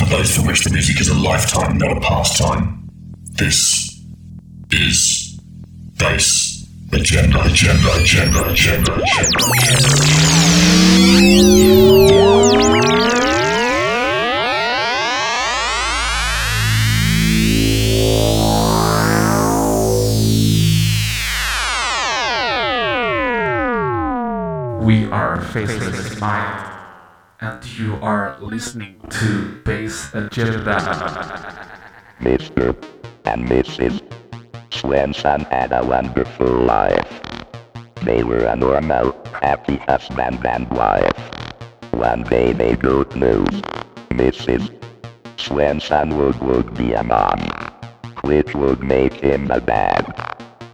For those for which the music is a lifetime, not a pastime. This is Bass Agenda, Agenda, Agenda, Agenda, Agenda. We are Faceless Mind, and you are listening to Bass Agenda. Mr. and Mrs. Swenson had a wonderful life. They were a normal, happy husband and wife. One day they got news. Mrs. Swenson would, would be a mom, which would make him a dad.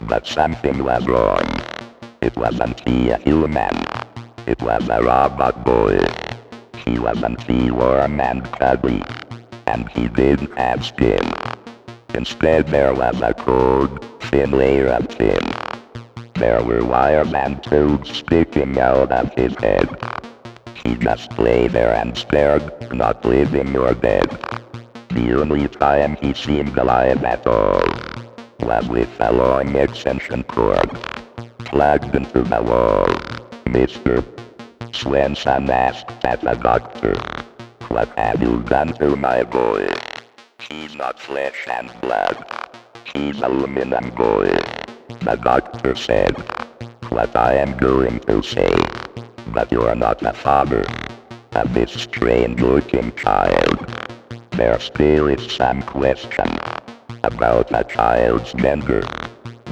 But something was wrong. It wasn't he a human. It was a robot boy. He wasn't he warm and cuddly. And he didn't have skin. Instead there was a cold, thin layer of skin. There were wires and tubes sticking out of his head. He just lay there and stared, not living or dead. The only time he seemed alive at all was with a long extension cord plugged into the wall. Mr. Swenson asked at the doctor, What have you done to my boy? He's not flesh and blood. He's aluminum boy. The doctor said, What I am going to say, but you're not a father of this strange looking child. There still is some question about a child's gender,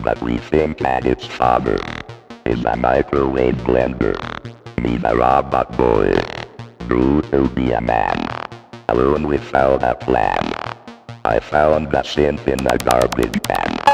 but we think that its father is a microwave blender. Me the robot boy grew to be a man, alone without a plan. I found the synth in a garbage can.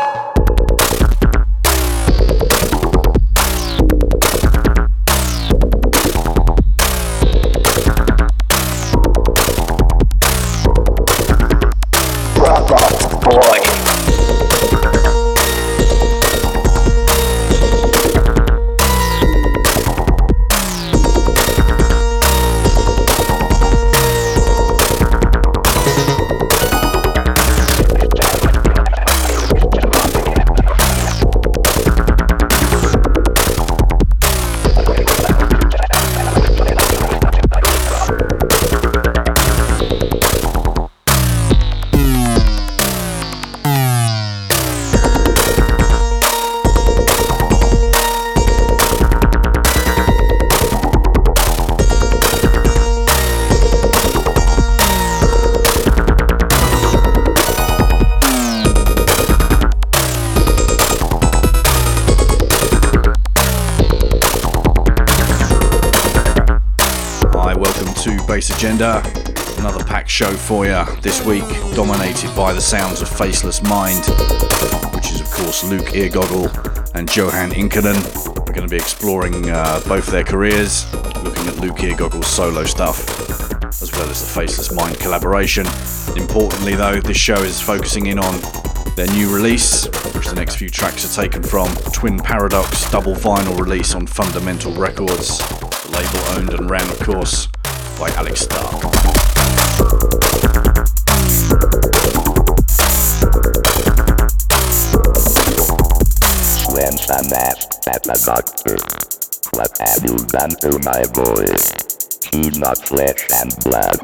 Agenda. Another packed show for you this week, dominated by the sounds of Faceless Mind, which is, of course, Luke Eargoggle and Johan Inkinen. We're going to be exploring uh, both their careers, looking at Luke Eargoggle's solo stuff, as well as the Faceless Mind collaboration. Importantly, though, this show is focusing in on their new release, which the next few tracks are taken from Twin Paradox double vinyl release on Fundamental Records, the label owned and ran, of course, by Alex Stark. Swenson asked at the doctor, What have you done to my boy? He's not flesh and blood.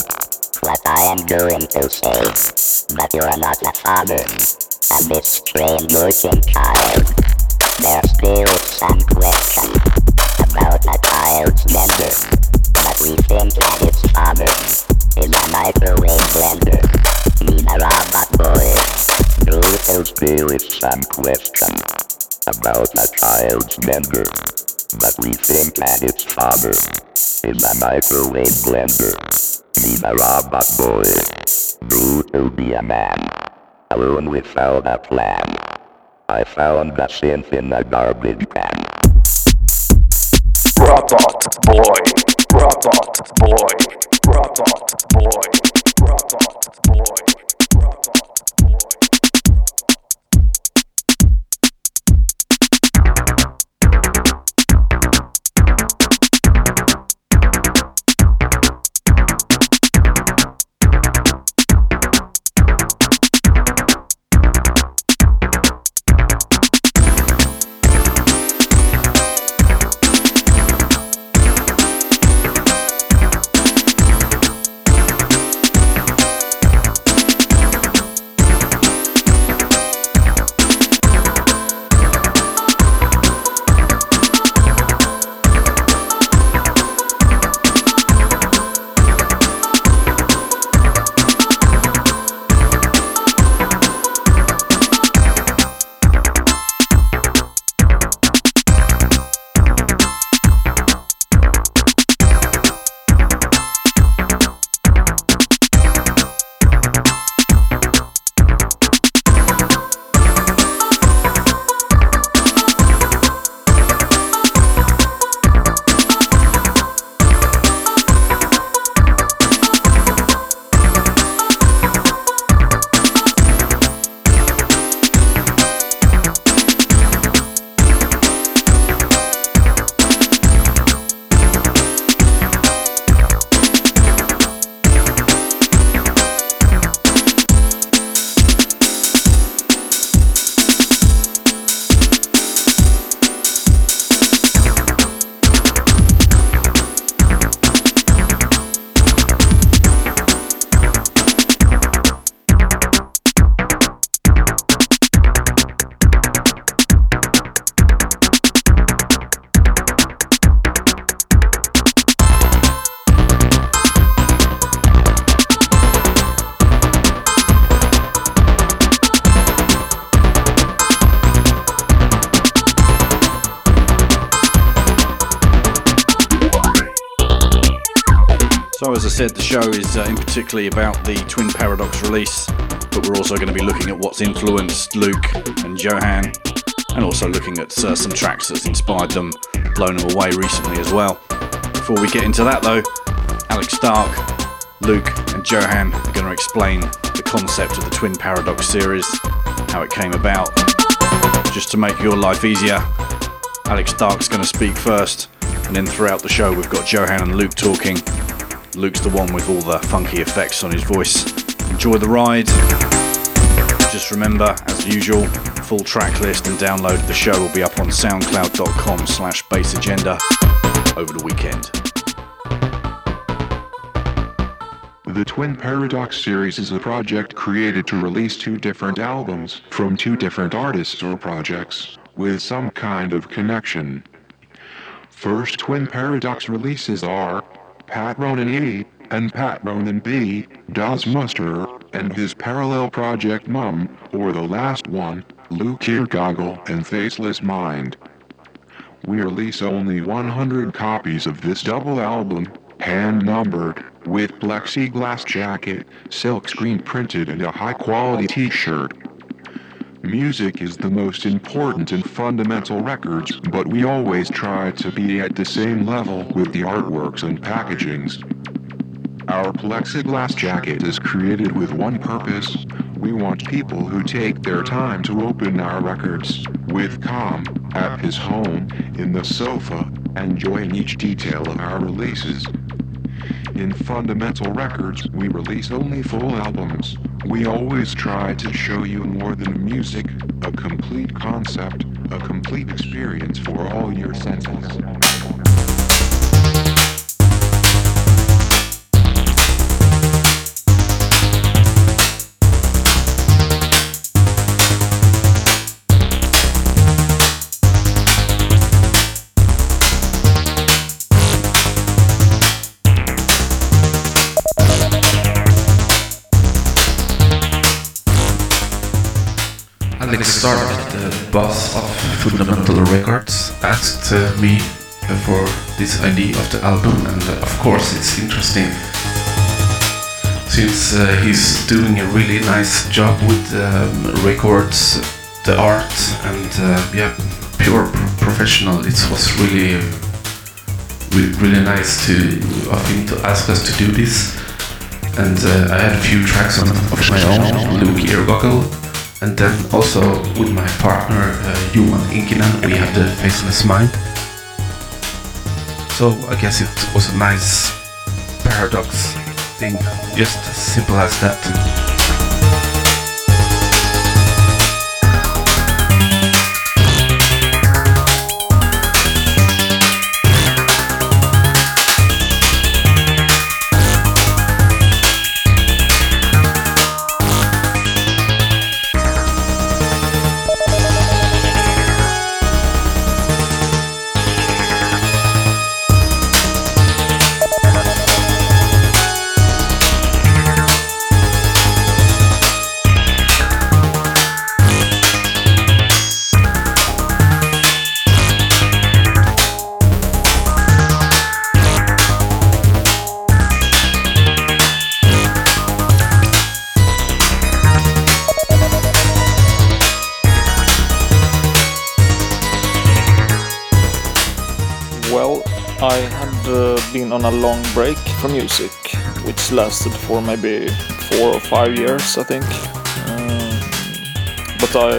What I am going to say, but you're not a father of this strange looking child. There still some question about a child's gender, we think that its father is a microwave blender. Me the robot boy, Do There still is some question about a child's gender, but we think that its father is a microwave blender. He's a robot boy, grew to be a man, alone without a plan. I found the synth in a garbage can. Robot boy, robot boy, robot boy, robot boy, So, as I said, the show is uh, in particularly about the Twin Paradox release, but we're also going to be looking at what's influenced Luke and Johan, and also looking at uh, some tracks that's inspired them, blown them away recently as well. Before we get into that, though, Alex Stark, Luke, and Johan are going to explain the concept of the Twin Paradox series, how it came about. Just to make your life easier, Alex Stark's going to speak first, and then throughout the show, we've got Johan and Luke talking. Luke's the one with all the funky effects on his voice. Enjoy the ride. Just remember, as usual, full track list and download the show will be up on soundcloud.com slash bassagenda over the weekend. The Twin Paradox series is a project created to release two different albums from two different artists or projects with some kind of connection. First Twin Paradox releases are Pat Ronan E and Pat Ronan B, Das Muster, and his parallel project Mum, or the last one, Luke Eargoggle and Faceless Mind. We release only 100 copies of this double album, hand numbered, with plexiglass jacket, silk screen printed, and a high quality t shirt. Music is the most important and fundamental records, but we always try to be at the same level with the artworks and packagings. Our plexiglass jacket is created with one purpose. We want people who take their time to open our records, with calm, at his home, in the sofa, enjoying each detail of our releases. In Fundamental Records, we release only full albums. We always try to show you more than music, a complete concept, a complete experience for all your senses. Alex the boss of Fundamental Records, asked uh, me for this idea of the album, and uh, of course it's interesting since uh, he's doing a really nice job with um, records, the art, and uh, yeah, pure professional. It was really, really, really nice to of him to ask us to do this. And uh, I had a few tracks on of my own, Luke Eargoggle, and then also with my partner uh, Johan Inkinen, we have the Faceless Mind. So I guess it was a nice paradox thing, just as simple as that. Been on a long break from music, which lasted for maybe four or five years, I think. Um, but I,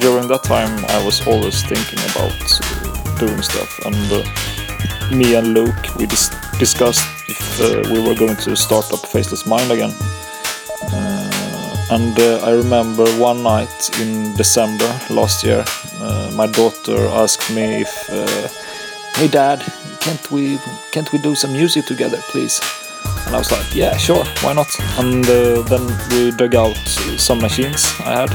during that time, I was always thinking about doing stuff, and uh, me and Luke, we dis- discussed if uh, we were going to start up Faceless Mind again. Uh, and uh, I remember one night in December last year, uh, my daughter asked me if uh, hey dad can't we can't we do some music together please? And i was like yeah sure why not? And uh, then we dug out some machines i had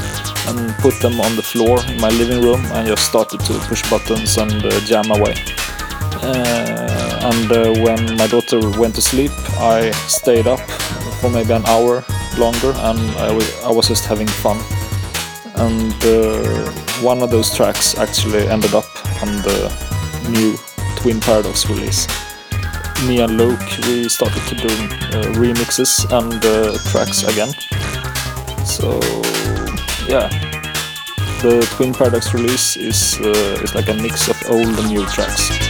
and put them on the floor in my living room and just started to push buttons and uh, jam away. Uh, and uh, when my daughter went to sleep i stayed up for maybe an hour longer and I I was just having fun. And uh, one of those tracks actually ended up on the new Twin Paradox release. Me and Luke, we started to do uh, remixes and uh, tracks again. So yeah, the Twin Paradox release is uh, is like a mix of old and new tracks.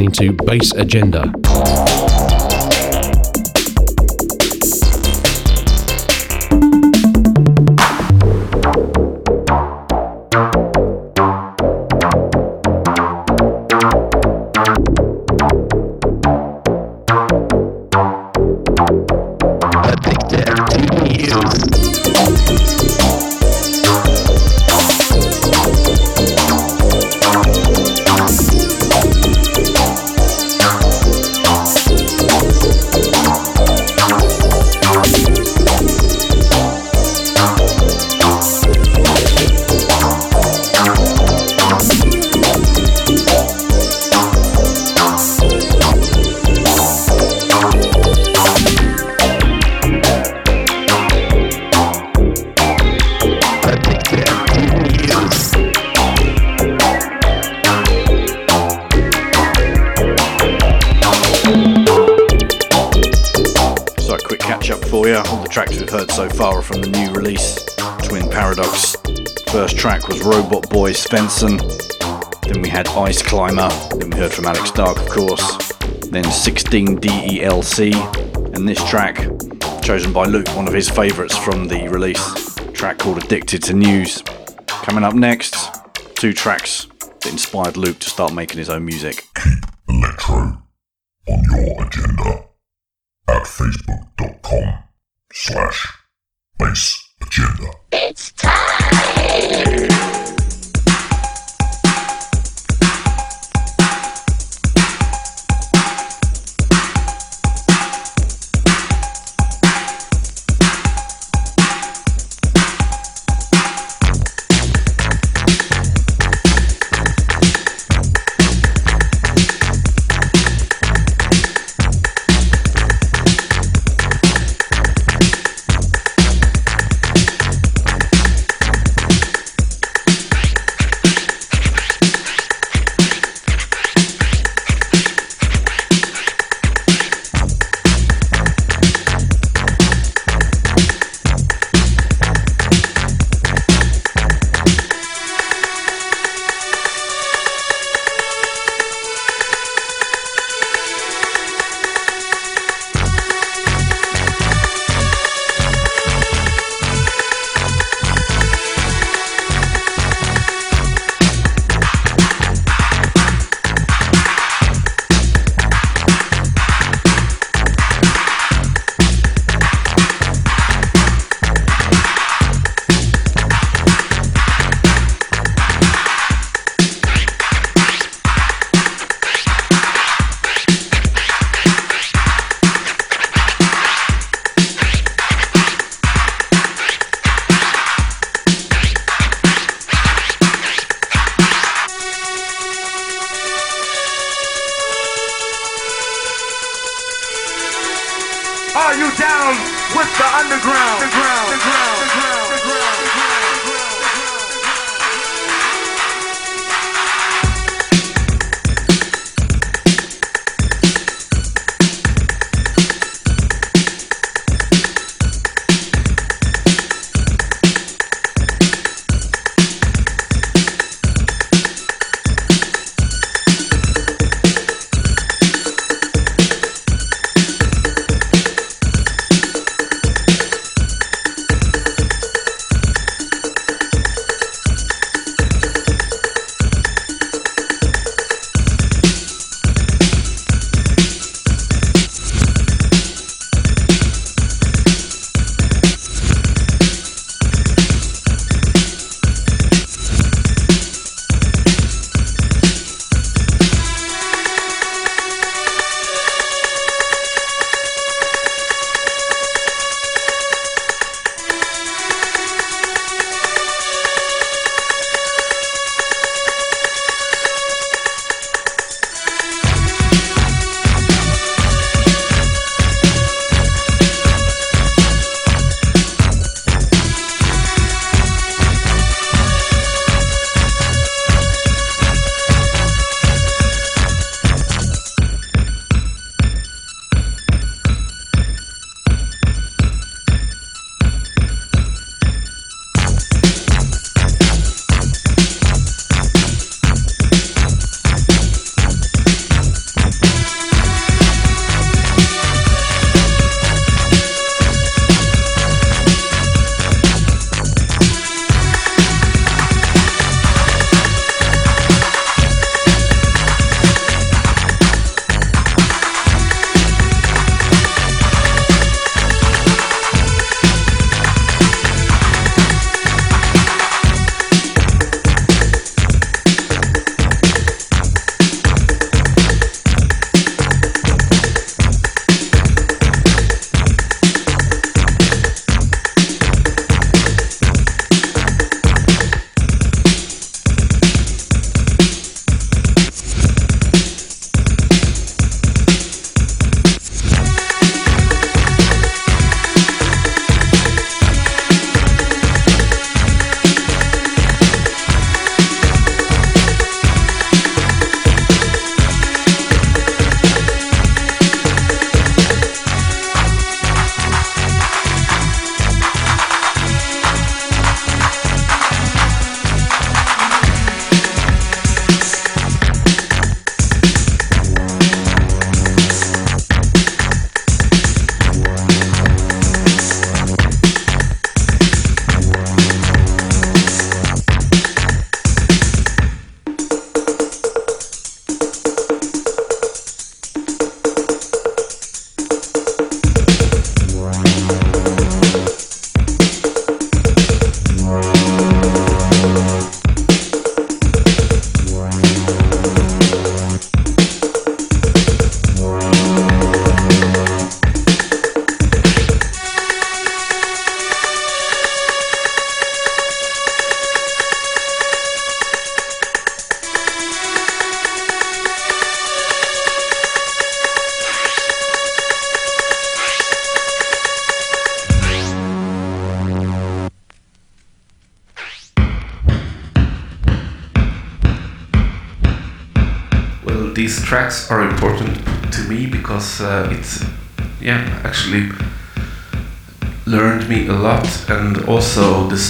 Listening to Bass Agenda. Alex Dark, of course. Then 16DELC. And this track, chosen by Luke, one of his favourites from the release, track called Addicted to News. Coming up next, two tracks that inspired Luke to start making his own music.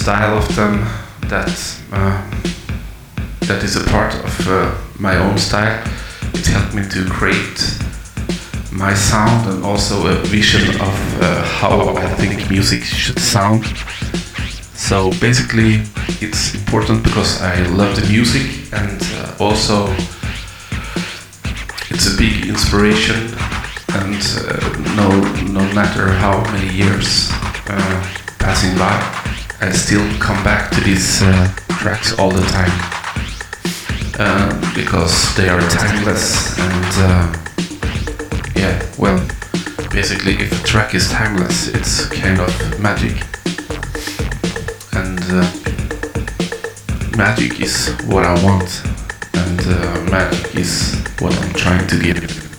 Style of them that uh, that is a part of uh, my own style. It helped me to create my sound and also a vision of uh, how I think music should sound. So basically it's important because I love the music and uh, also it's a big inspiration and uh, no no matter how many years uh, passing by I still come back to these uh, tracks all the time. Uh, because they are timeless and uh, yeah well basically if a track is timeless it's kind of magic. And uh, magic is what I want and uh, magic is what I'm trying to give.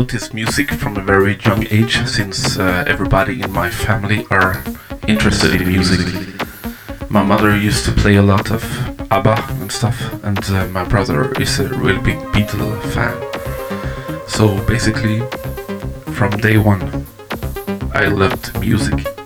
Noticed music from a very young age since uh, everybody in my family are interested in music. My mother used to play a lot of ABBA and stuff, and uh, my brother is a real big Beatle fan. So basically, from day one, I loved music.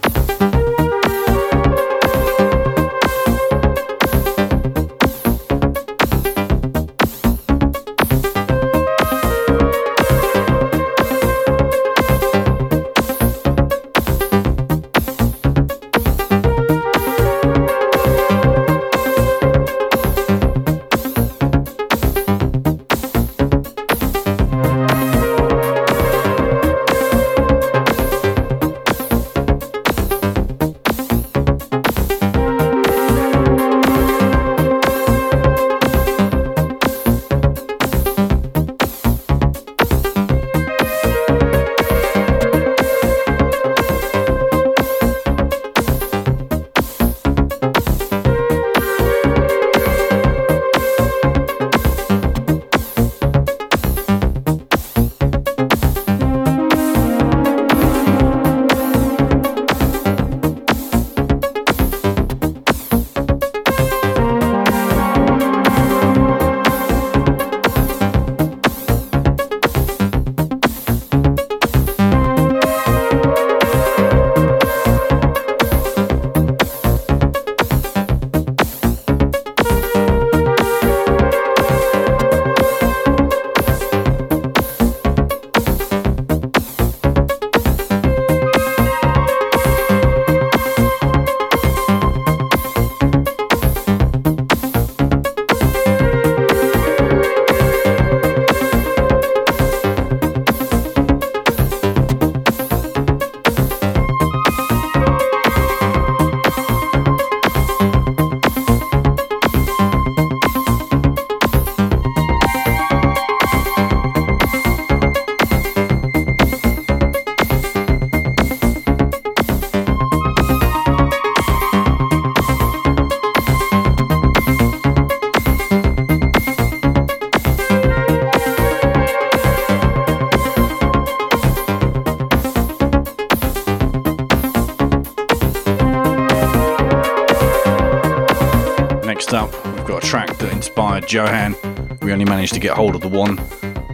Johan. We only managed to get hold of the one,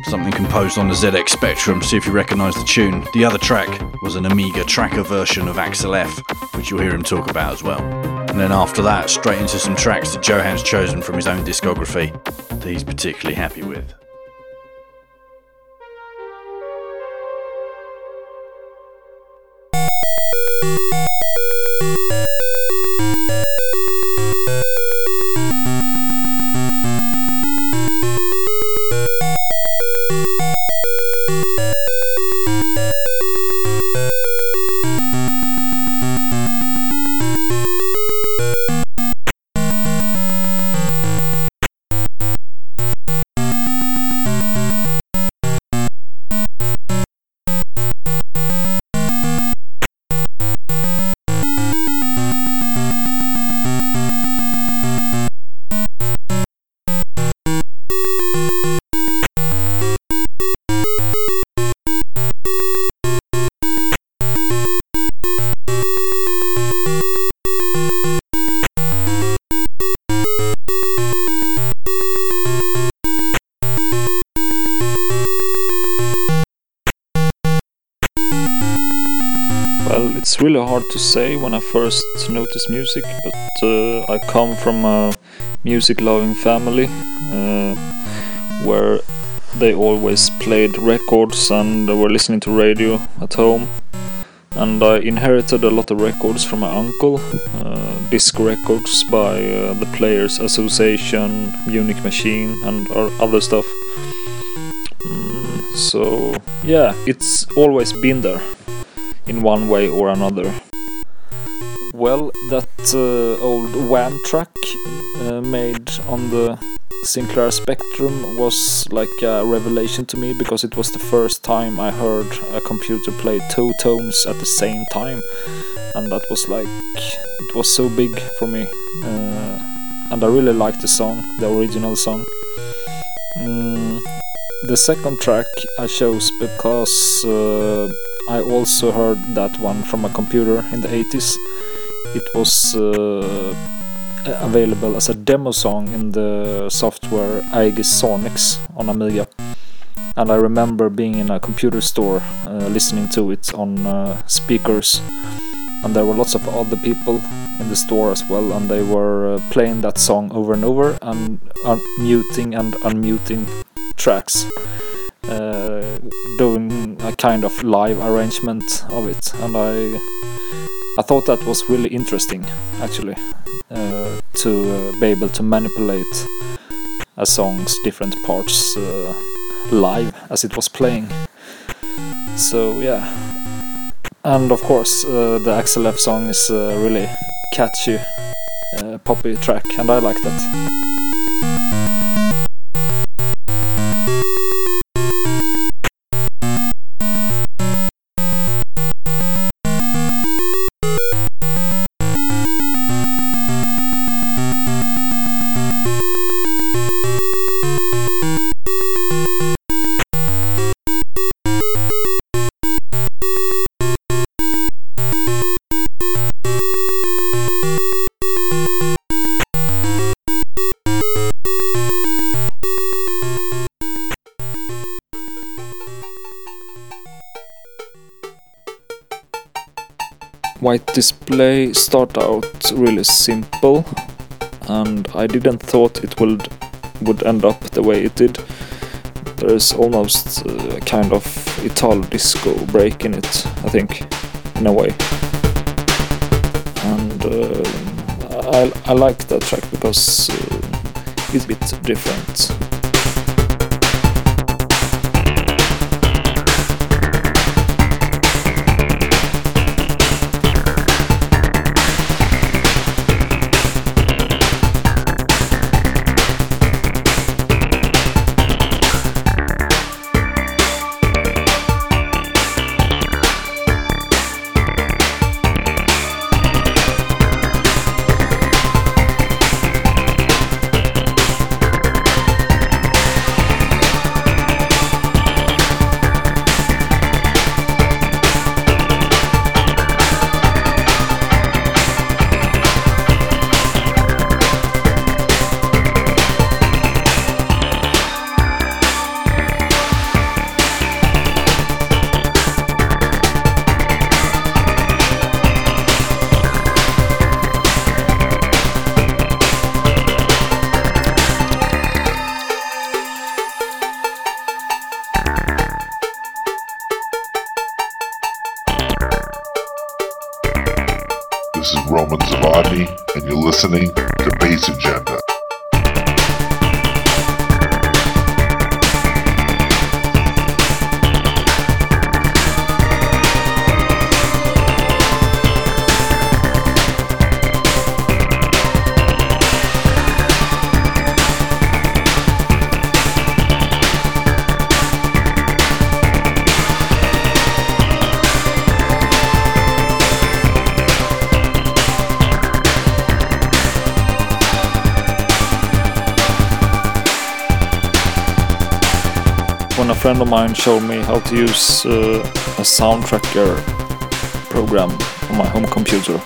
something composed on the ZX Spectrum, see if you recognise the tune. The other track was an Amiga tracker version of Axel F, which you'll hear him talk about as well. And then after that, straight into some tracks that Johan's chosen from his own discography that he's particularly happy with. Hard to say when I first noticed music, but uh, I come from a music loving family uh, where they always played records and were listening to radio at home. And I inherited a lot of records from my uncle, uh, disc records by uh, the Players Association, Munich Machine, and other stuff. Mm, so, yeah, it's always been there in one way or another. Well, that uh, old Wham track uh, made on the Sinclair Spectrum was like a revelation to me because it was the first time I heard a computer play two tones at the same time, and that was like it was so big for me. Uh, and I really liked the song, the original song. Mm, the second track I chose because uh, I also heard that one from a computer in the 80s. It was uh, available as a demo song in the software Aegis Sonix on Amiga. And I remember being in a computer store uh, listening to it on uh, speakers. And there were lots of other people in the store as well, and they were uh, playing that song over and over and muting and unmuting tracks doing a kind of live arrangement of it, and I I thought that was really interesting, actually, uh, to uh, be able to manipulate a song's different parts uh, live as it was playing. So yeah, and of course uh, the Axel F song is a really catchy, uh, poppy track, and I like that. White display start out really simple and I didn't thought it would would end up the way it did. There's almost a kind of Italo disco break in it, I think, in a way. And uh, I, I like that track because uh, it's a bit different. Friend of mine showed me how to use uh, a sound tracker program on my home computer,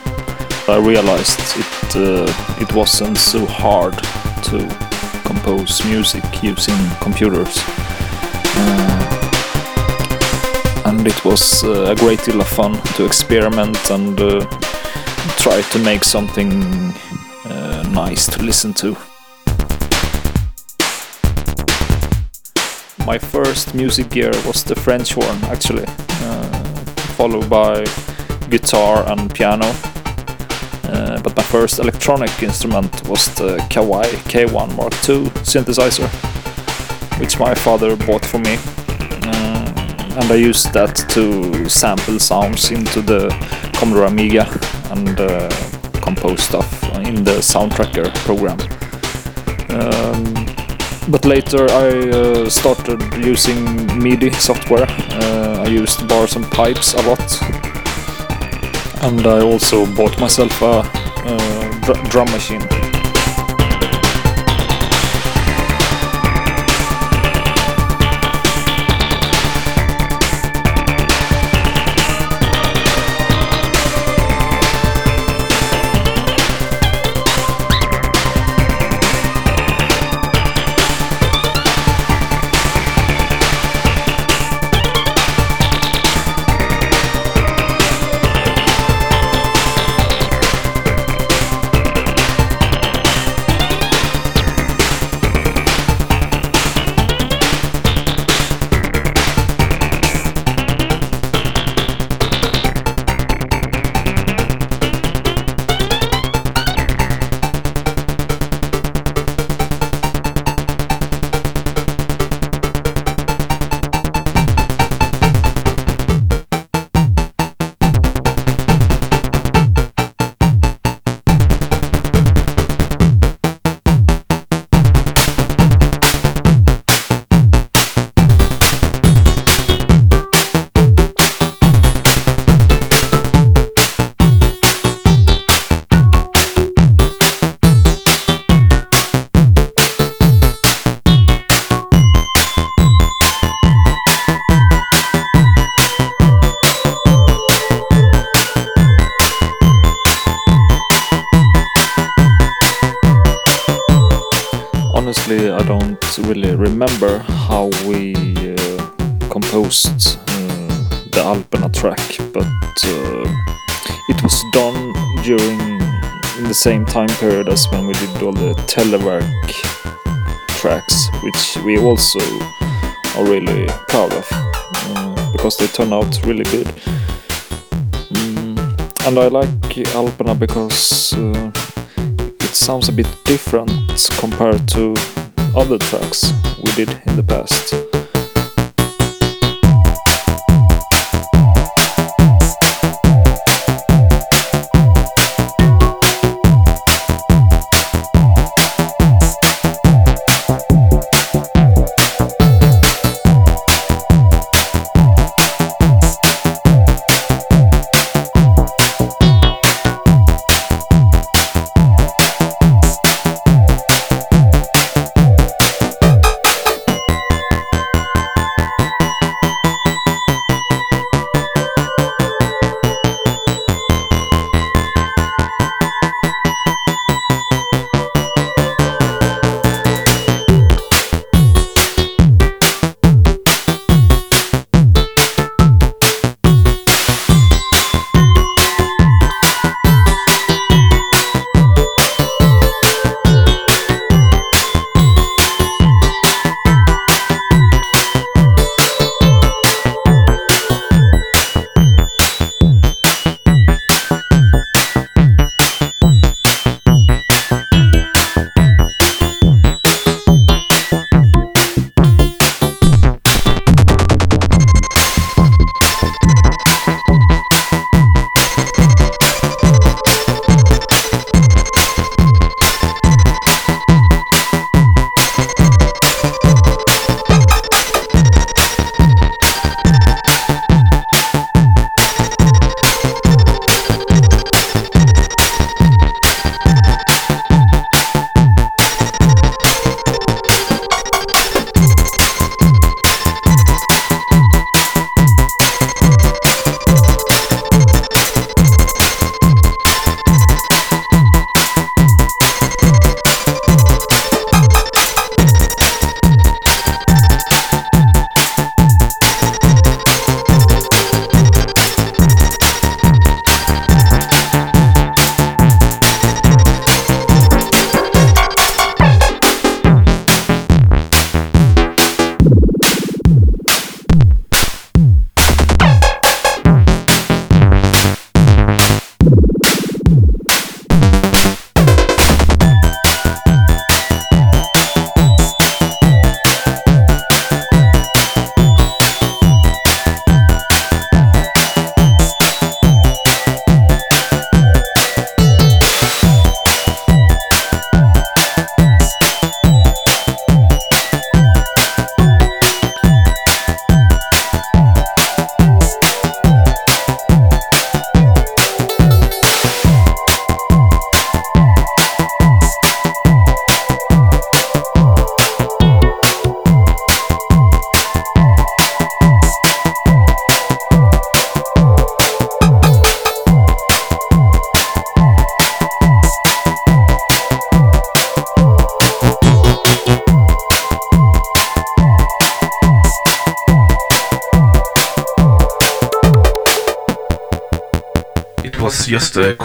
I realized it uh, it wasn't so hard to compose music using computers. Uh, and it was uh, a great deal of fun to experiment and uh, try to make something uh, nice to listen to. My first music gear was the French horn, actually, uh, followed by guitar and piano. Uh, but my first electronic instrument was the Kawai K1 Mark II synthesizer, which my father bought for me. Uh, and I used that to sample sounds into the Commodore Amiga and uh, compose stuff in the Soundtracker program. Um, but later I uh, started using MIDI software. Uh, I used bars and pipes a lot. And I also bought myself a, a dr drum machine. All the Telewerk tracks, which we also are really proud of uh, because they turn out really good. Mm, and I like Alpena because uh, it sounds a bit different compared to other tracks we did in the past.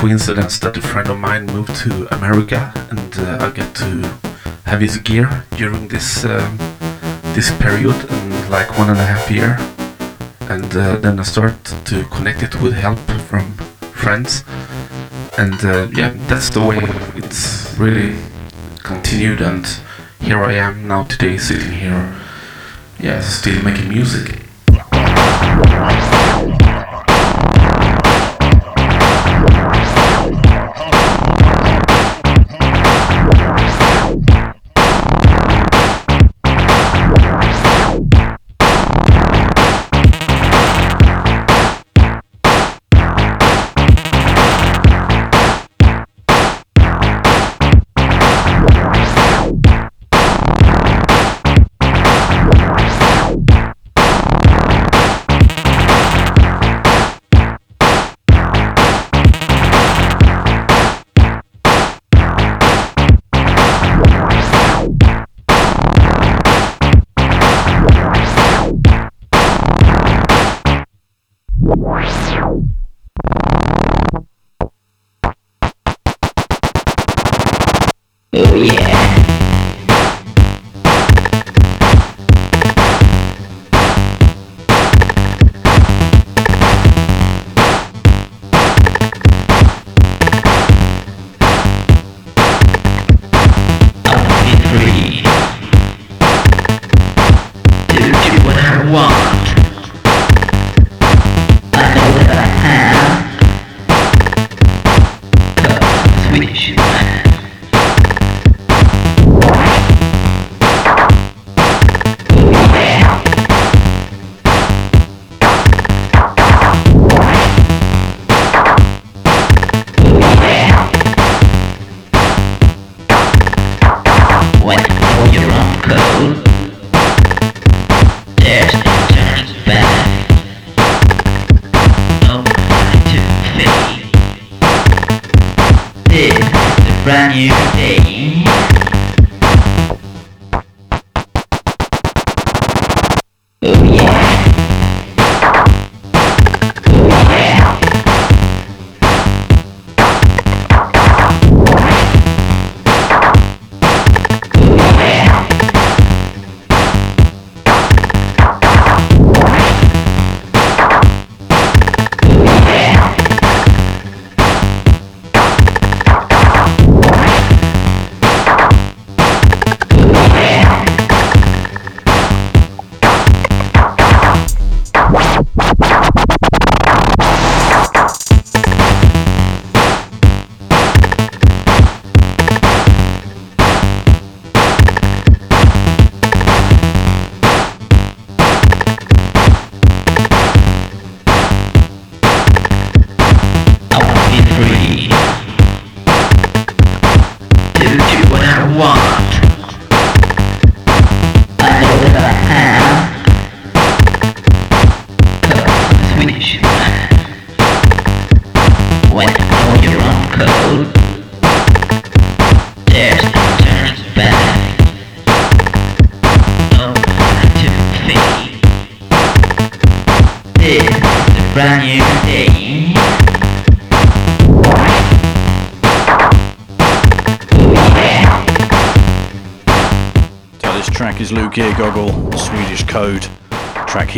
Coincidence that a friend of mine moved to America and uh, I got to have his gear during this um, this period like one and a half year. And uh, then I started to connect it with help from friends. And uh, yeah that's the way it's really continued and here I am now today sitting here yeah still making music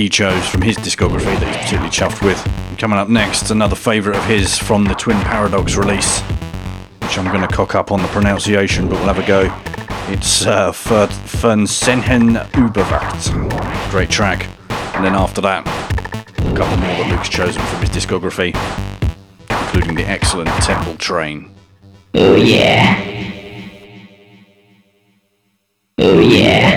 chose from his discography that he's particularly chuffed with. Coming up next, another favourite of his from the Twin Paradox release, which I'm going to cock up on the pronunciation, but we'll have a go. It's uh, Fer- Fernsenhen Überwacht. Great track. And then after that, a couple more that Luke's chosen from his discography, including the excellent Temple Train. Oh yeah. Oh yeah.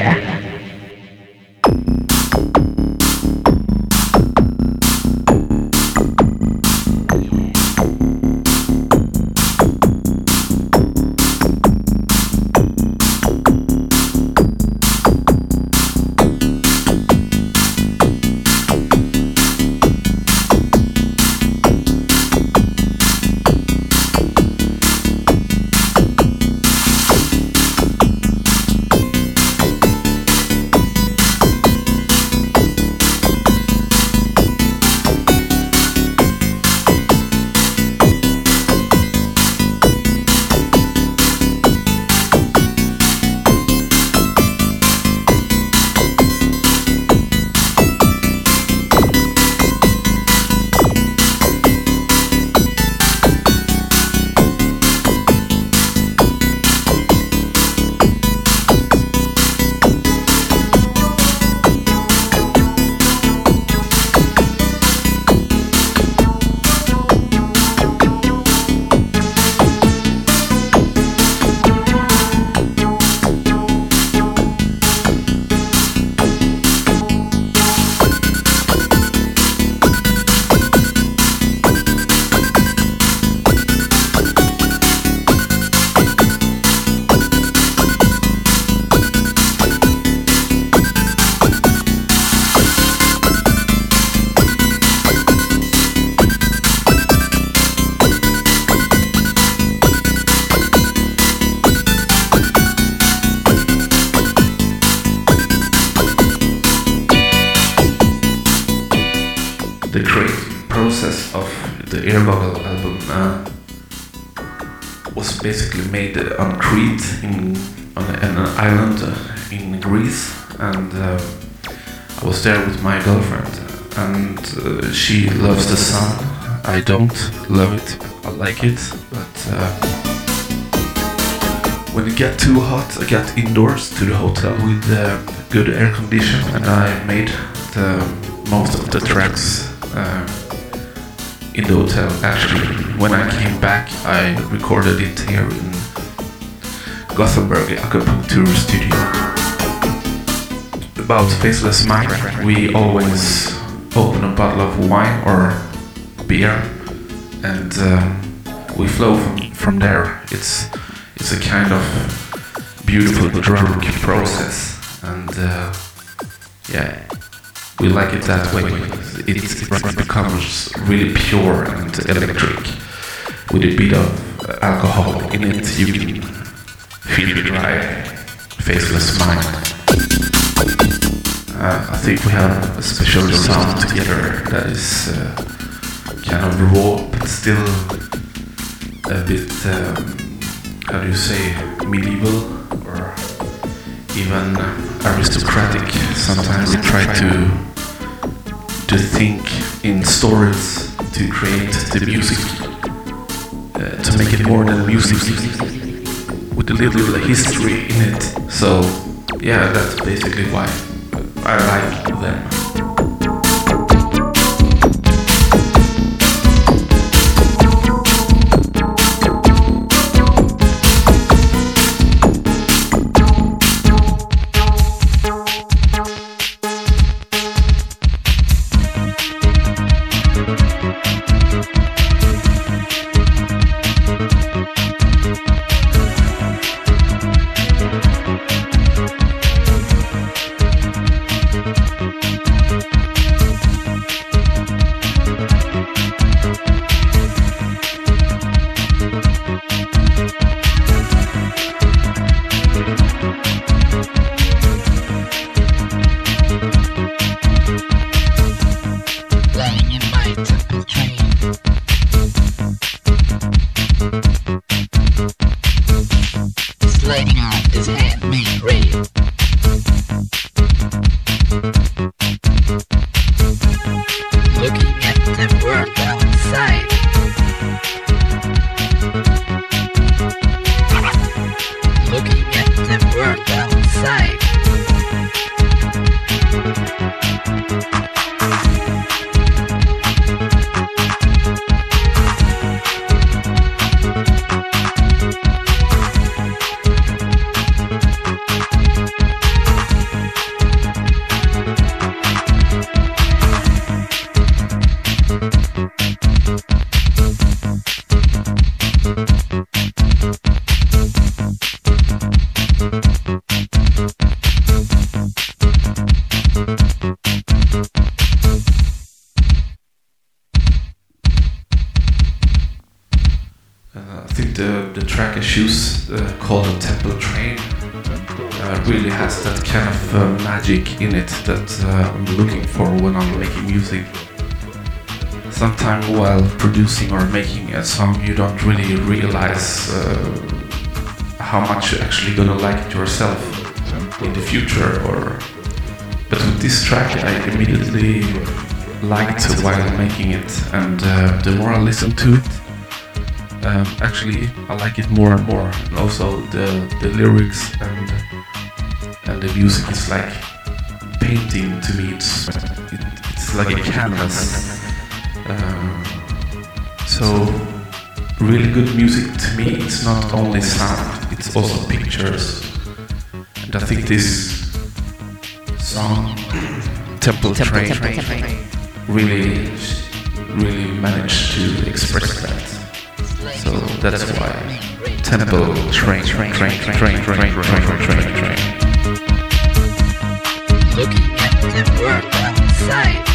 In Greece, and uh, I was there with my girlfriend, and uh, she loves the sun. I don't love it. I like it, but uh, when it got too hot, I got indoors to the hotel with good air condition, and I made the most of the tracks uh, in the hotel. Actually, when I came back, I recorded it here in Gothenburg Acupuncture Studio. About Faceless Mind, we always open a bottle of wine or beer, and uh, we flow from, from there. It's it's a kind of beautiful drunk process, and uh, yeah, we like it that way. It becomes really pure and electric with a bit of alcohol in it. You can feel the dry, faceless mind. Uh, I think we have a special sound together that is uh, kind of raw, but still a bit, um, how do you say, medieval or even aristocratic. Sometimes we try to to think in stories to create the music, uh, to make it more than music, with a little bit of history in it. So yeah, that's basically why I like them. That uh, I'm looking for when I'm making music. Sometimes while producing or making a song, you don't really realize uh, how much you're actually gonna like it yourself in the future. Or but with this track, I immediately liked while making it, and uh, the more I listen to it, um, actually I like it more and more. And also the the lyrics and and the music is like painting to me, it's, it's like a canvas. Um, so, really good music to me, it's not only sound, it's also pictures. And I think this song, Temple, Train, really, really managed to express that. So that's why Temple Train, Train, Train, Train, Train, Train, Train, Train. train, train, train Looking at the world outside.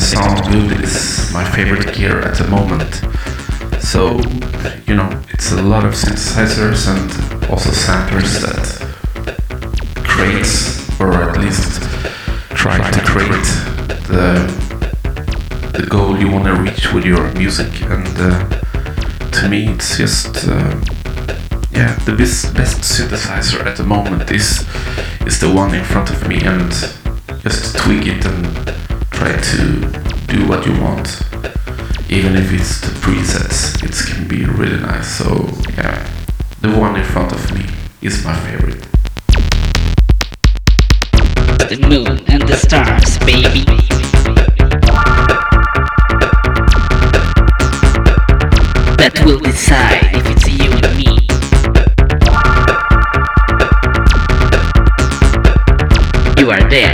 Sound good is my favorite gear at the moment. So, you know, it's a lot of synthesizers and also samplers that creates, or at least try to create the the goal you want to reach with your music. And uh, to me, it's just uh, yeah, the best, best synthesizer at the moment is is the one in front of me, and just tweak it and try to do what you want. Even if it's the presets, it can be really nice. So yeah, the one in front of me is my favorite. The moon and the stars, baby. That will decide if it's you and me. You are there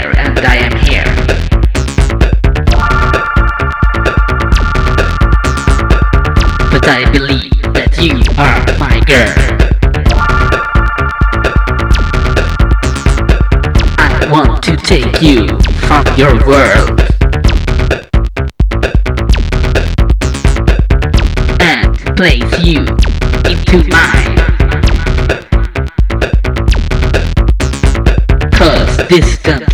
I believe that you are my girl. I want to take you from your world. And place you into mine. Cause love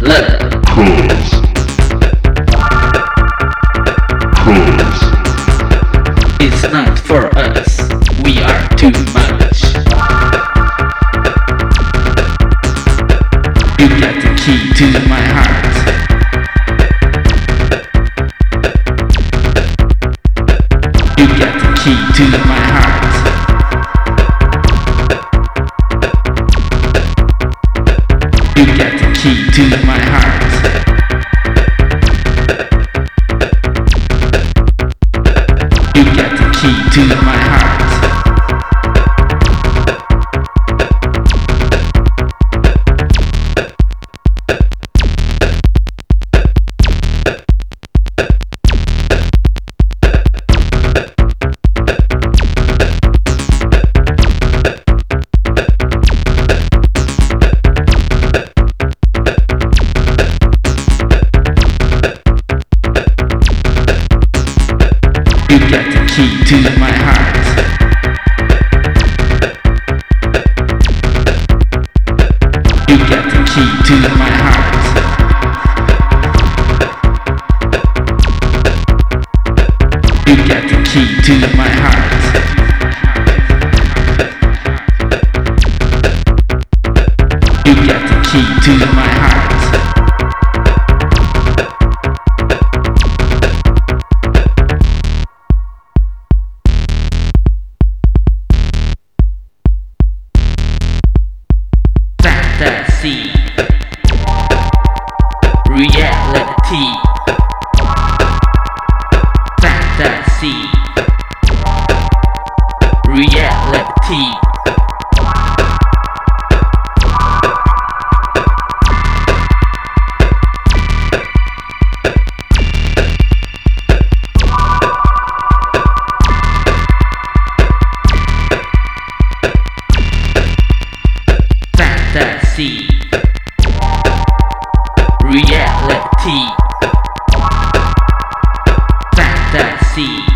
reality.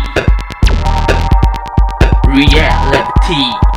Reality.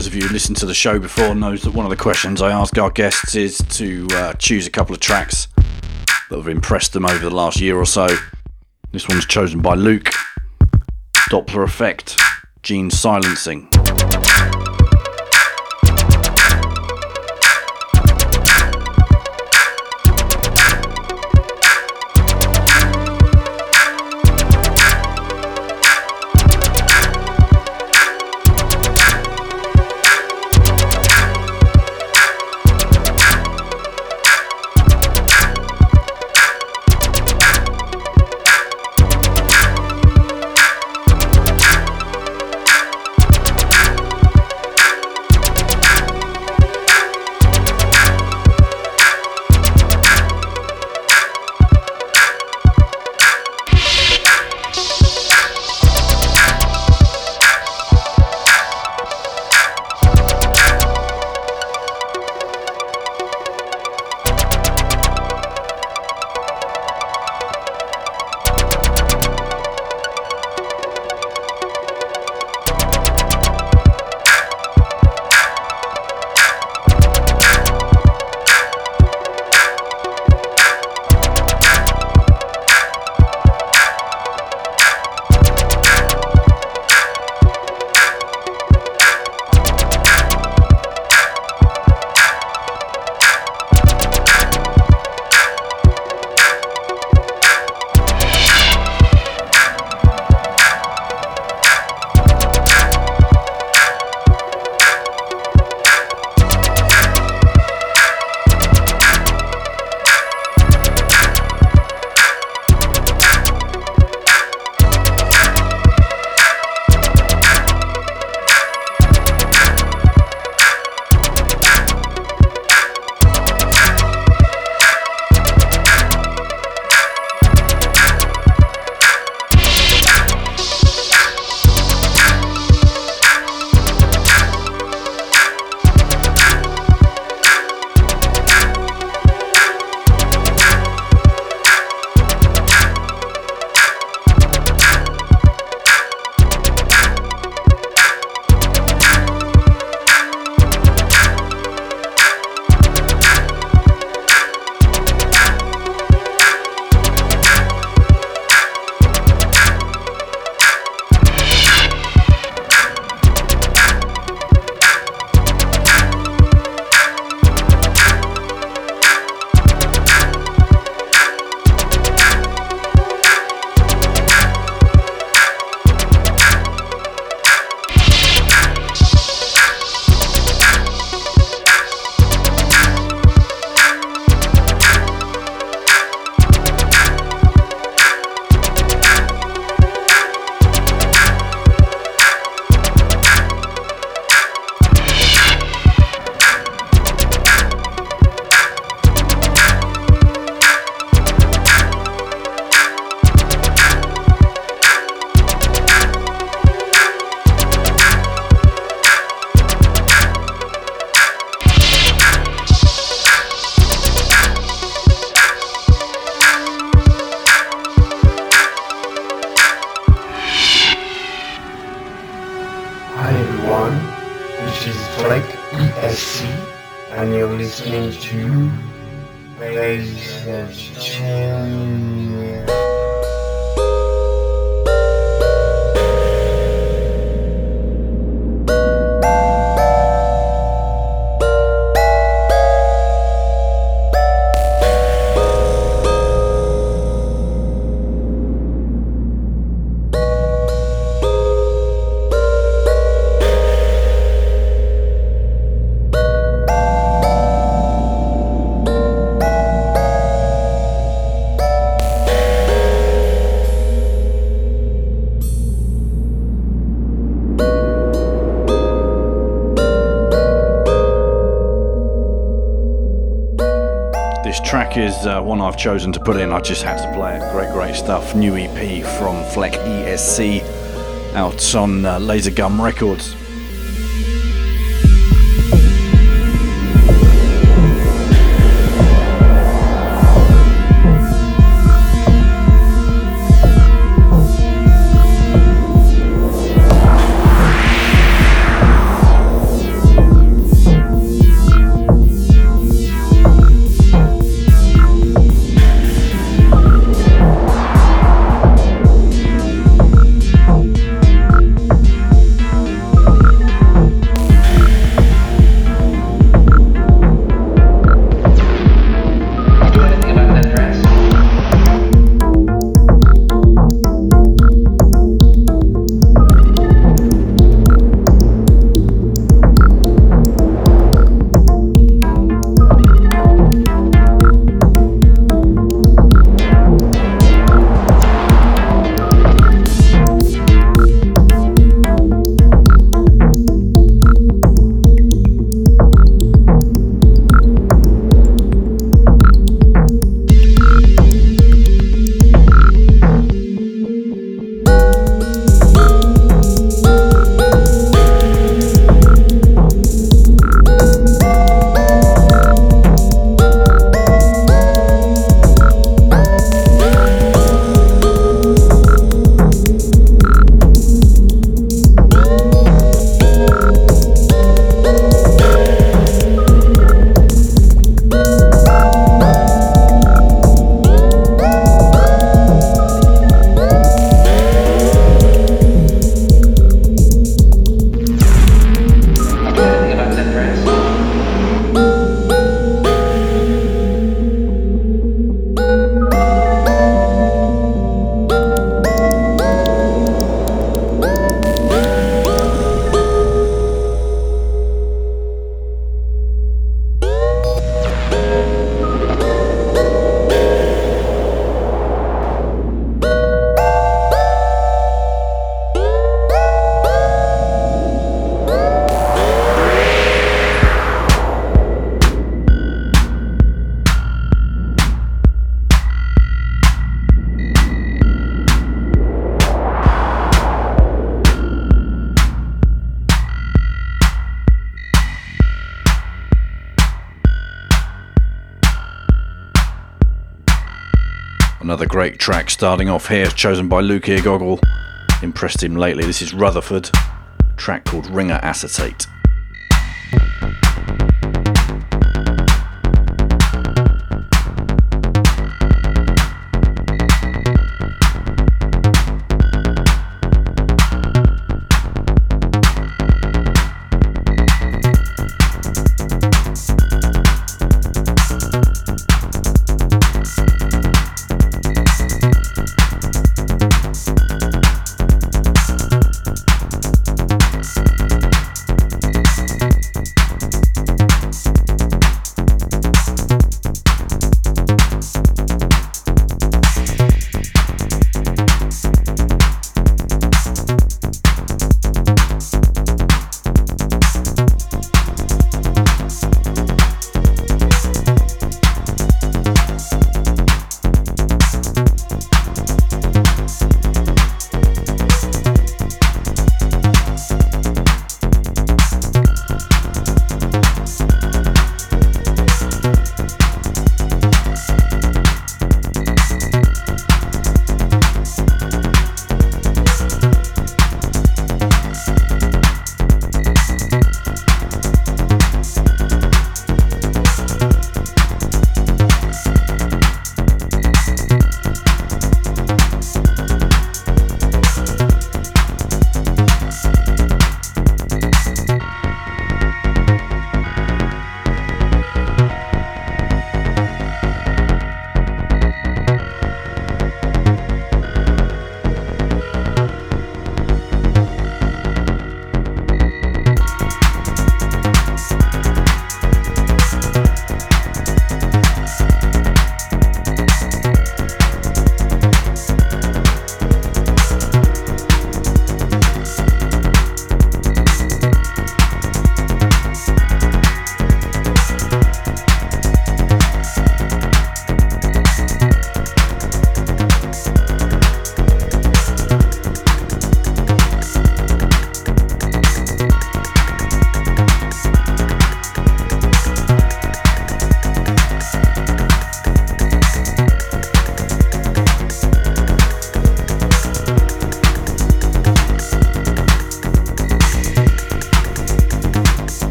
Those of you who listened to the show before knows that one of the questions I ask our guests is to uh, choose a couple of tracks that have impressed them over the last year or so. This one's chosen by Luke. Doppler Effect, Gene Silencing. Chosen to put in. I just had to play it. Great, great stuff. New EP from Fleck ESC out on uh, Laser Gum Records. Starting off here, chosen by Luke Eargoggle. Impressed him lately. This is Rutherford, track called Ringer Acetate.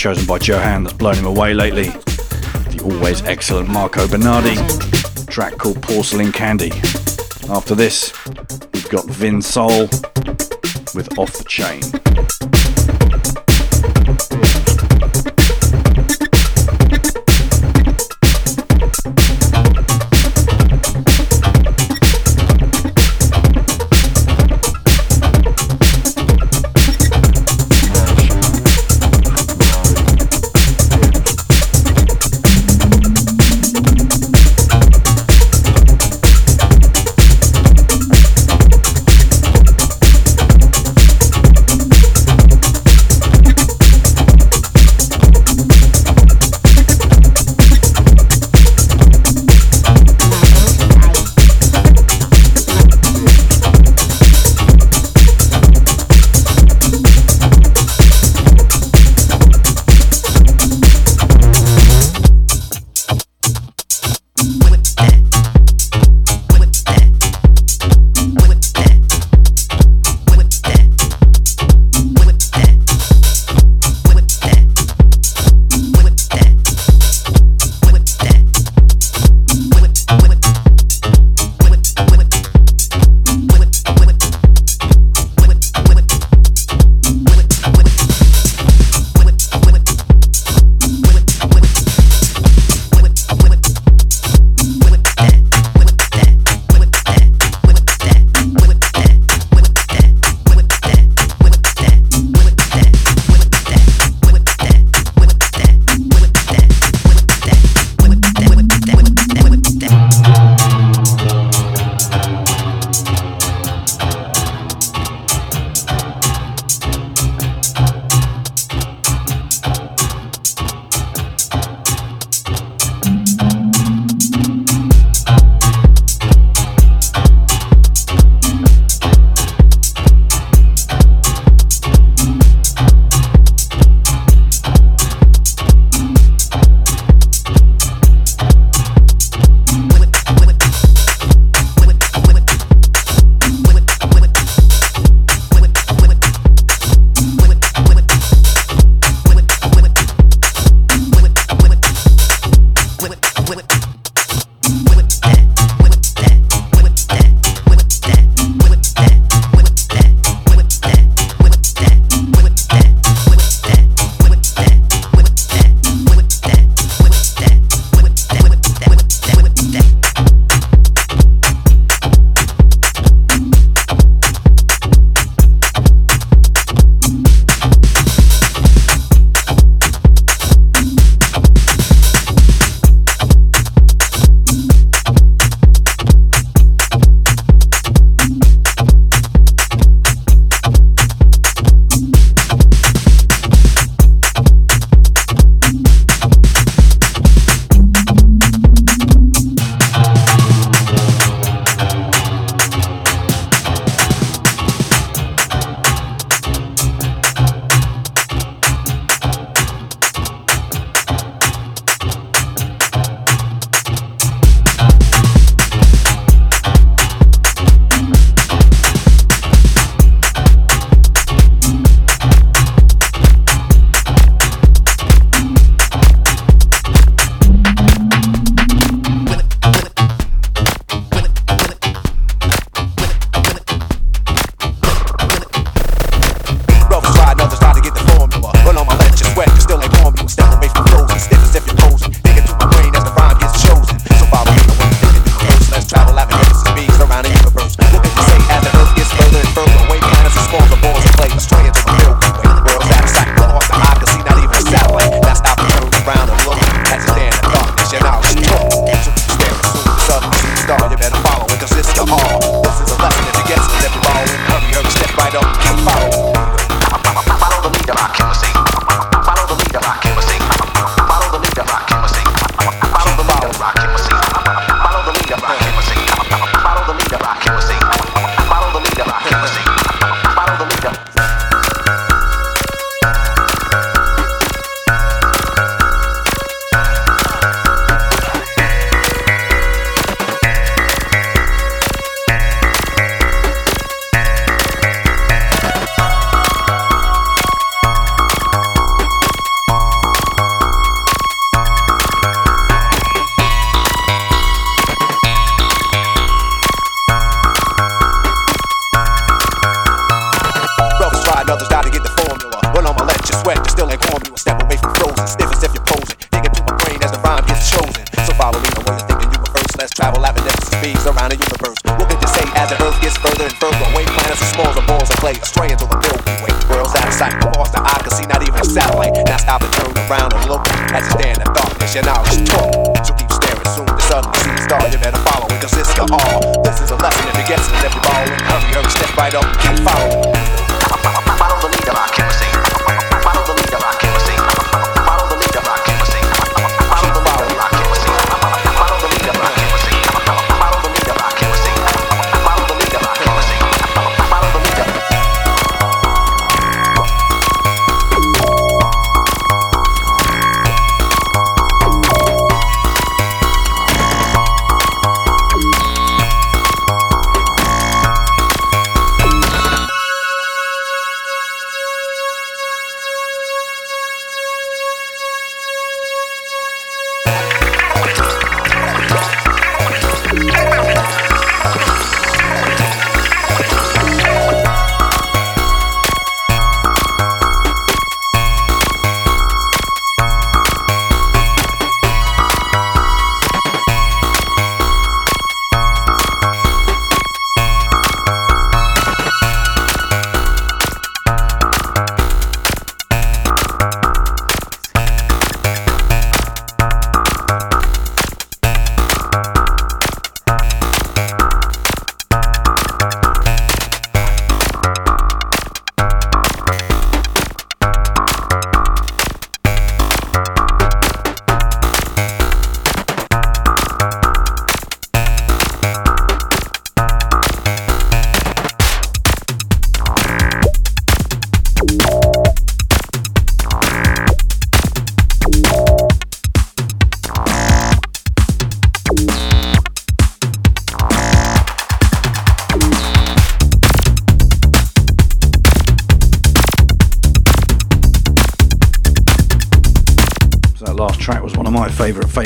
Chosen by Johan that's blown him away lately. The always excellent Marco Bernardi. Track called Porcelain Candy. After this, we've got Vin Soul with Off the Chain.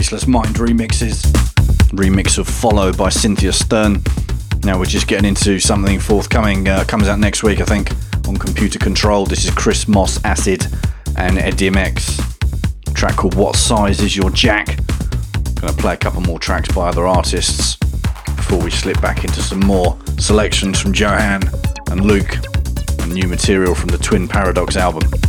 Faceless Mind remixes. Remix of Follow by Cynthia Stern. Now we're just getting into something forthcoming, uh, comes out next week, I think, on Computer Control. This is Chris Moss Acid and Ed DMX. Track called What Size Is Your Jack? Gonna play a couple more tracks by other artists before we slip back into some more selections from Johan and Luke and new material from the Twin Paradox album.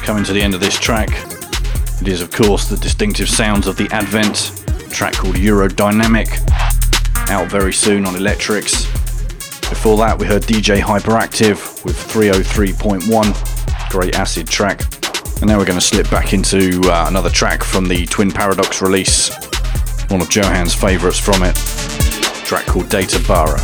To the end of this track. It is, of course, the distinctive sounds of the Advent track called Eurodynamic, out very soon on Electrics. Before that, we heard DJ Hyperactive with 303.1, great acid track. And now we're going to slip back into uh, another track from the Twin Paradox release, one of Johan's favourites from it, track called Data Bara.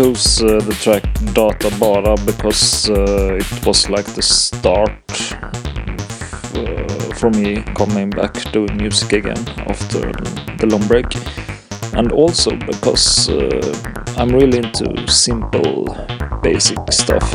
Chose uh, the track Data Bara because uh, it was like the start uh, for me coming back doing music again after the long break. And also because uh, I'm really into simple, basic stuff.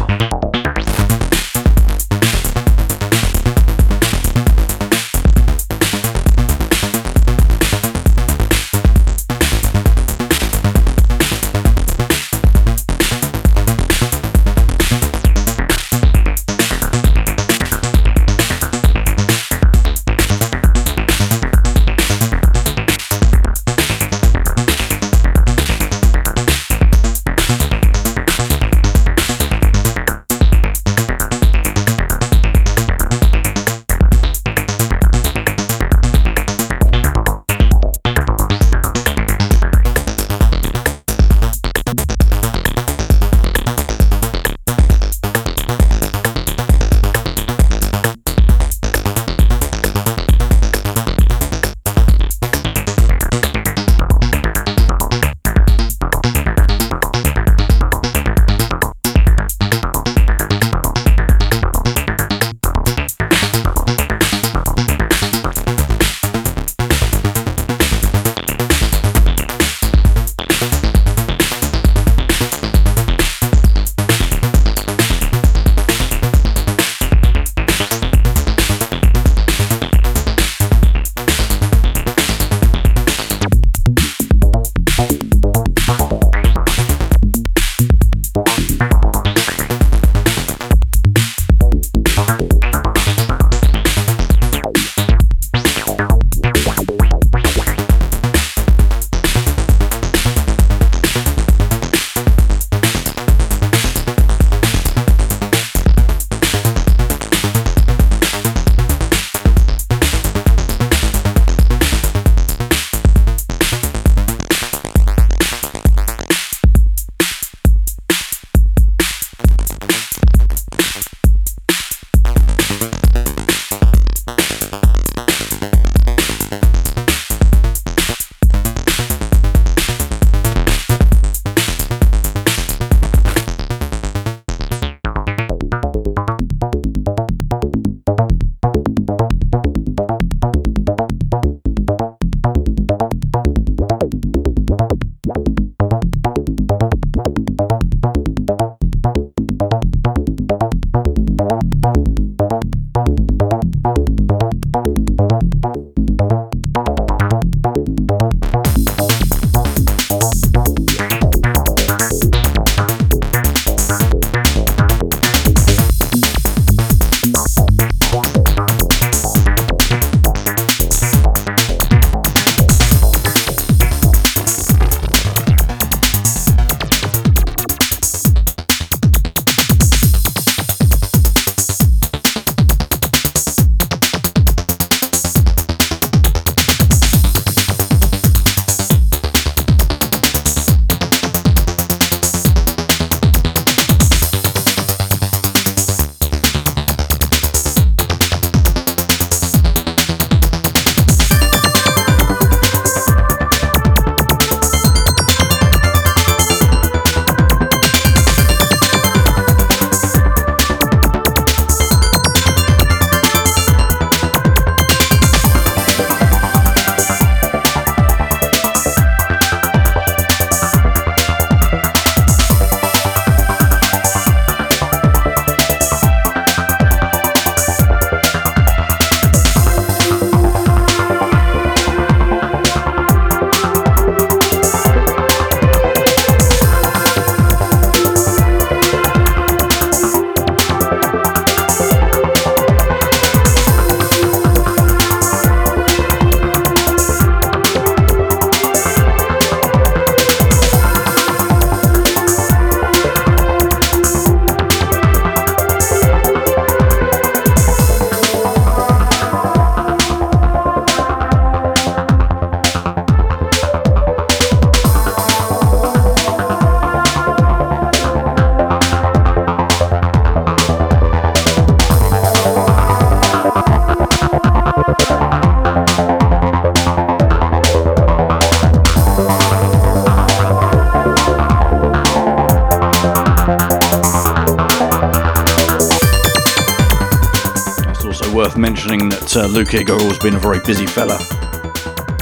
Uh, Luke Igor has been a very busy fella.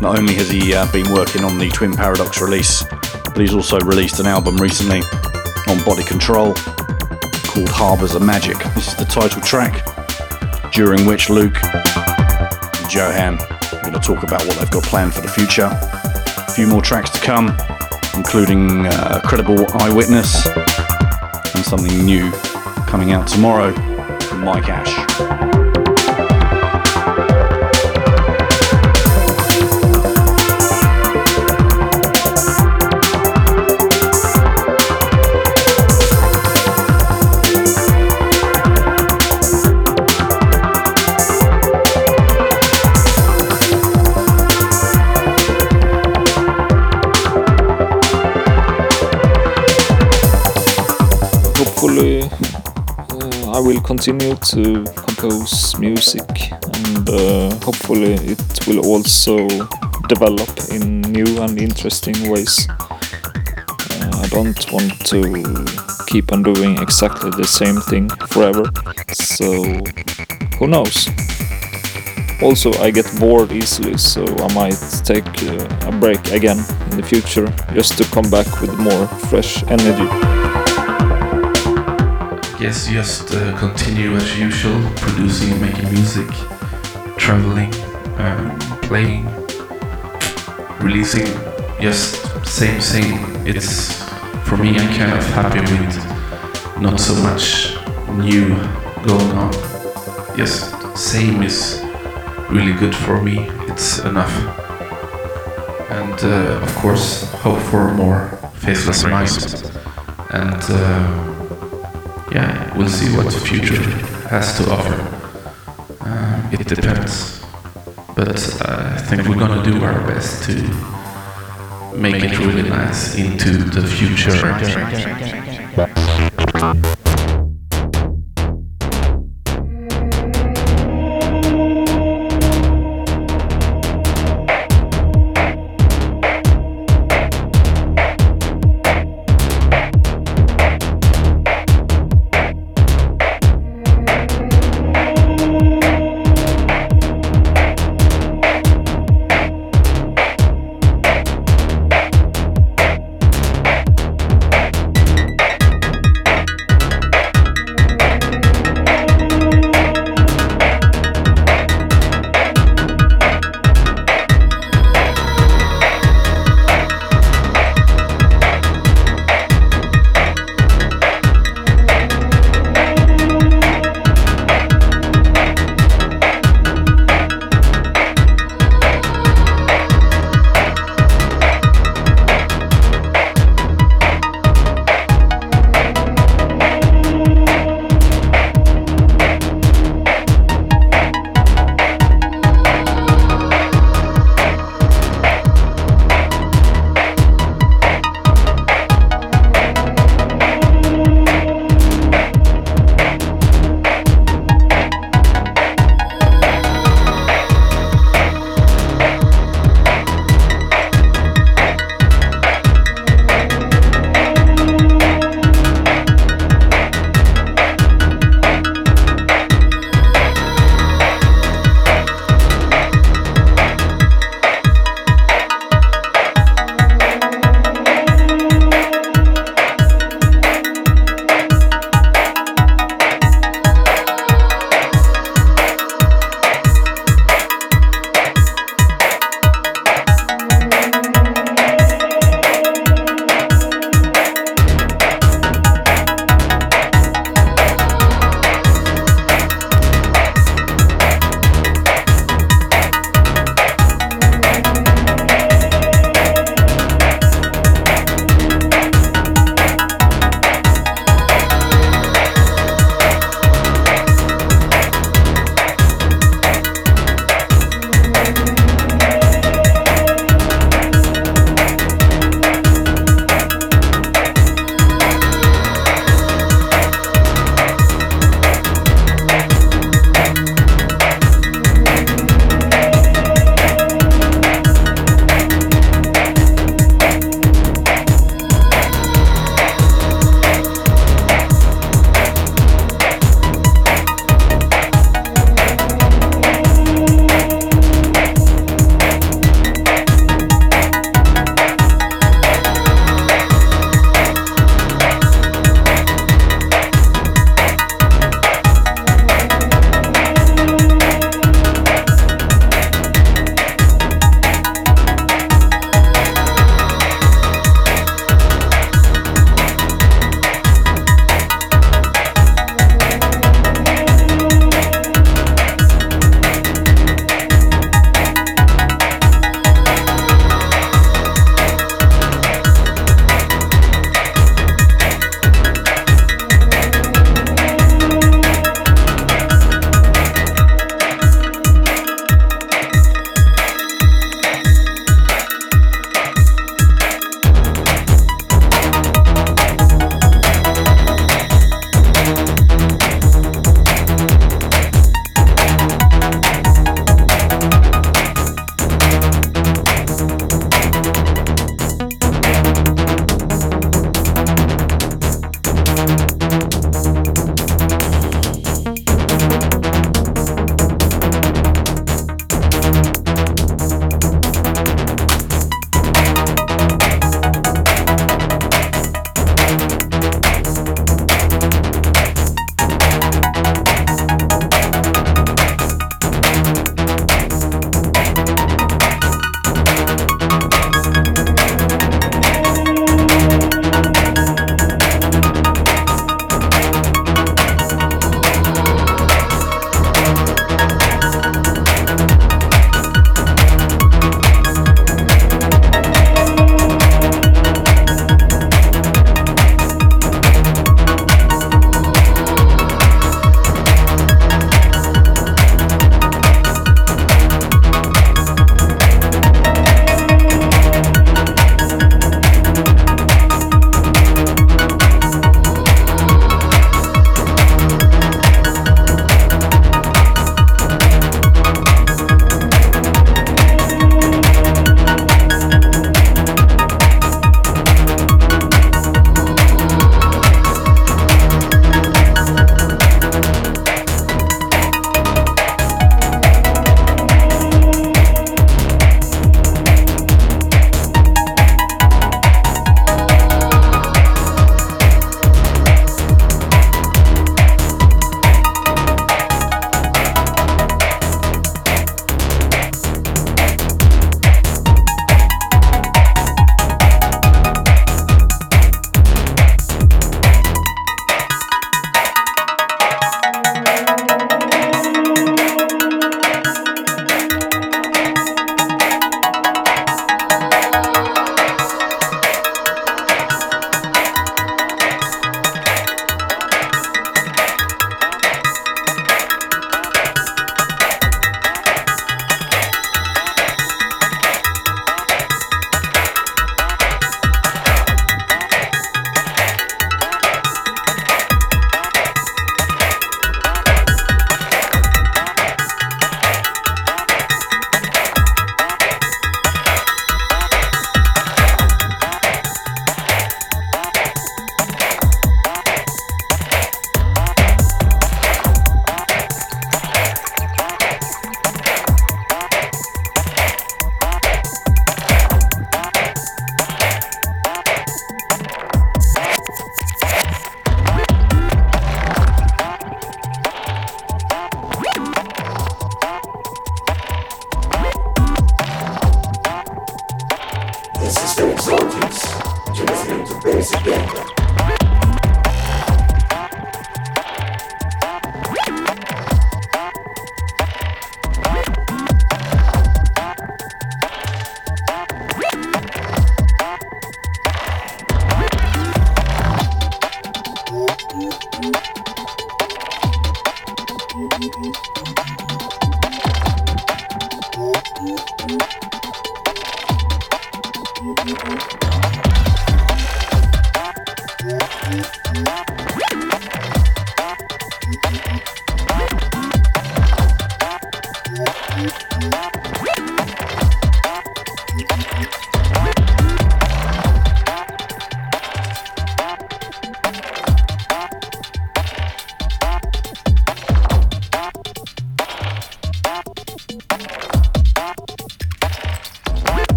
Not only has he uh, been working on the Twin Paradox release, but he's also released an album recently on Body Control called Harbours of Magic. This is the title track, during which Luke and Johan are going to talk about what they've got planned for the future. A few more tracks to come, including uh, Credible Eyewitness and something new coming out tomorrow from Mike Ash. Continue to compose music and uh, hopefully it will also develop in new and interesting ways. Uh, I don't want to keep on doing exactly the same thing forever, so who knows? Also, I get bored easily, so I might take uh, a break again in the future just to come back with more fresh energy. Yes, just uh, continue as usual, producing, making music, traveling, um, playing, releasing. Just same, same. It's for me. I'm kind of happy with not so much new going on. Yes, same is really good for me. It's enough. And uh, of course, hope for more faceless minds. And. Uh, yeah, we'll see what the future has to offer. Uh, it depends. But uh, I think we're gonna do our best to make it really nice into the future.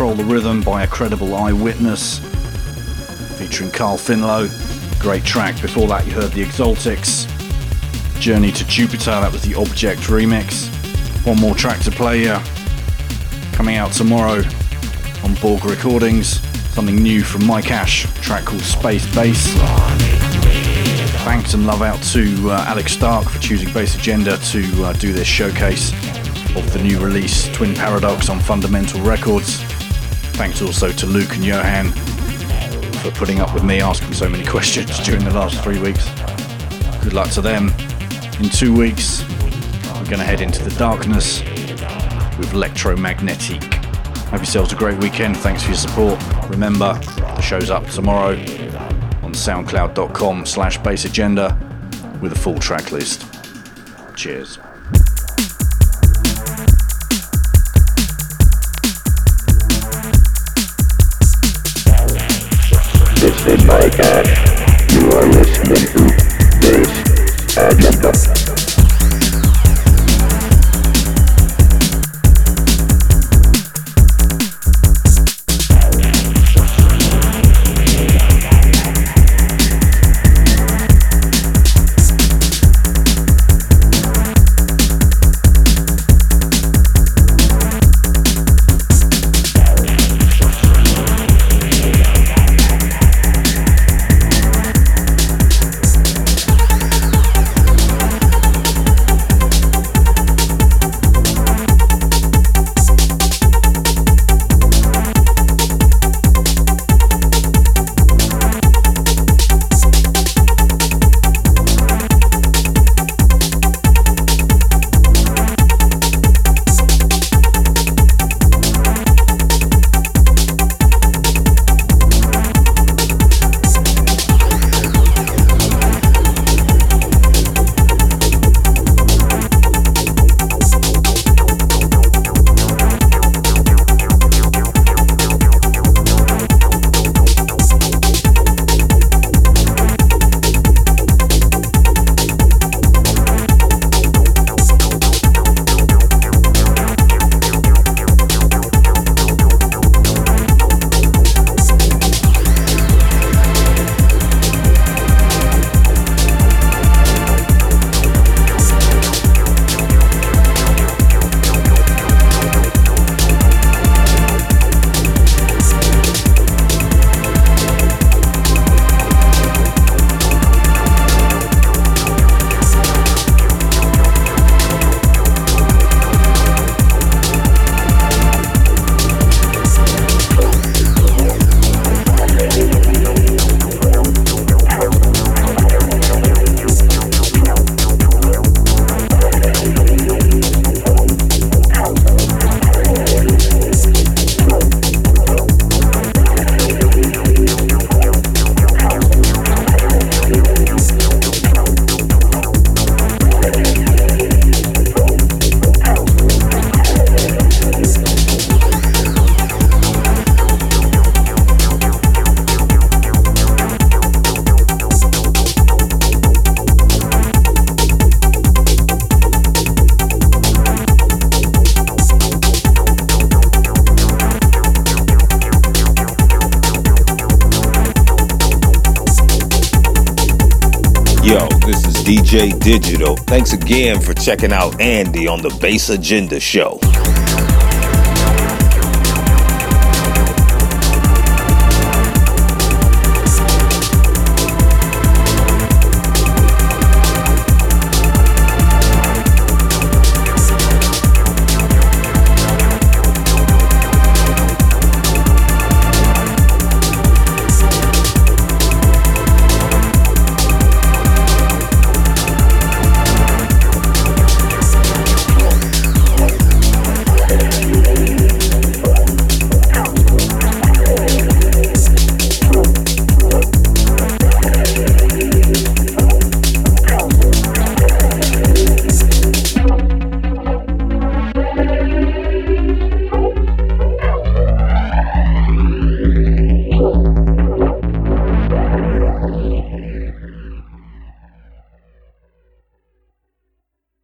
Control the Rhythm by a credible eyewitness featuring Carl Finlow. Great track. Before that, you heard the Exotics. Journey to Jupiter, that was the Object remix. One more track to play here. Coming out tomorrow on Borg Recordings. Something new from Mike Ash, track called Space Bass. Thanks and love out to uh, Alex Stark for choosing Bass Agenda to uh, do this showcase of the new release Twin Paradox on Fundamental Records. Thanks also to Luke and Johan for putting up with me asking so many questions during the last three weeks. Good luck to them. In two weeks, we're going to head into the darkness with Electromagnetic. Have yourselves a great weekend. Thanks for your support. Remember, the show's up tomorrow on soundcloud.com slash bassagenda with a full track list. Cheers. Thanks again for checking out Andy on the Bass Agenda Show.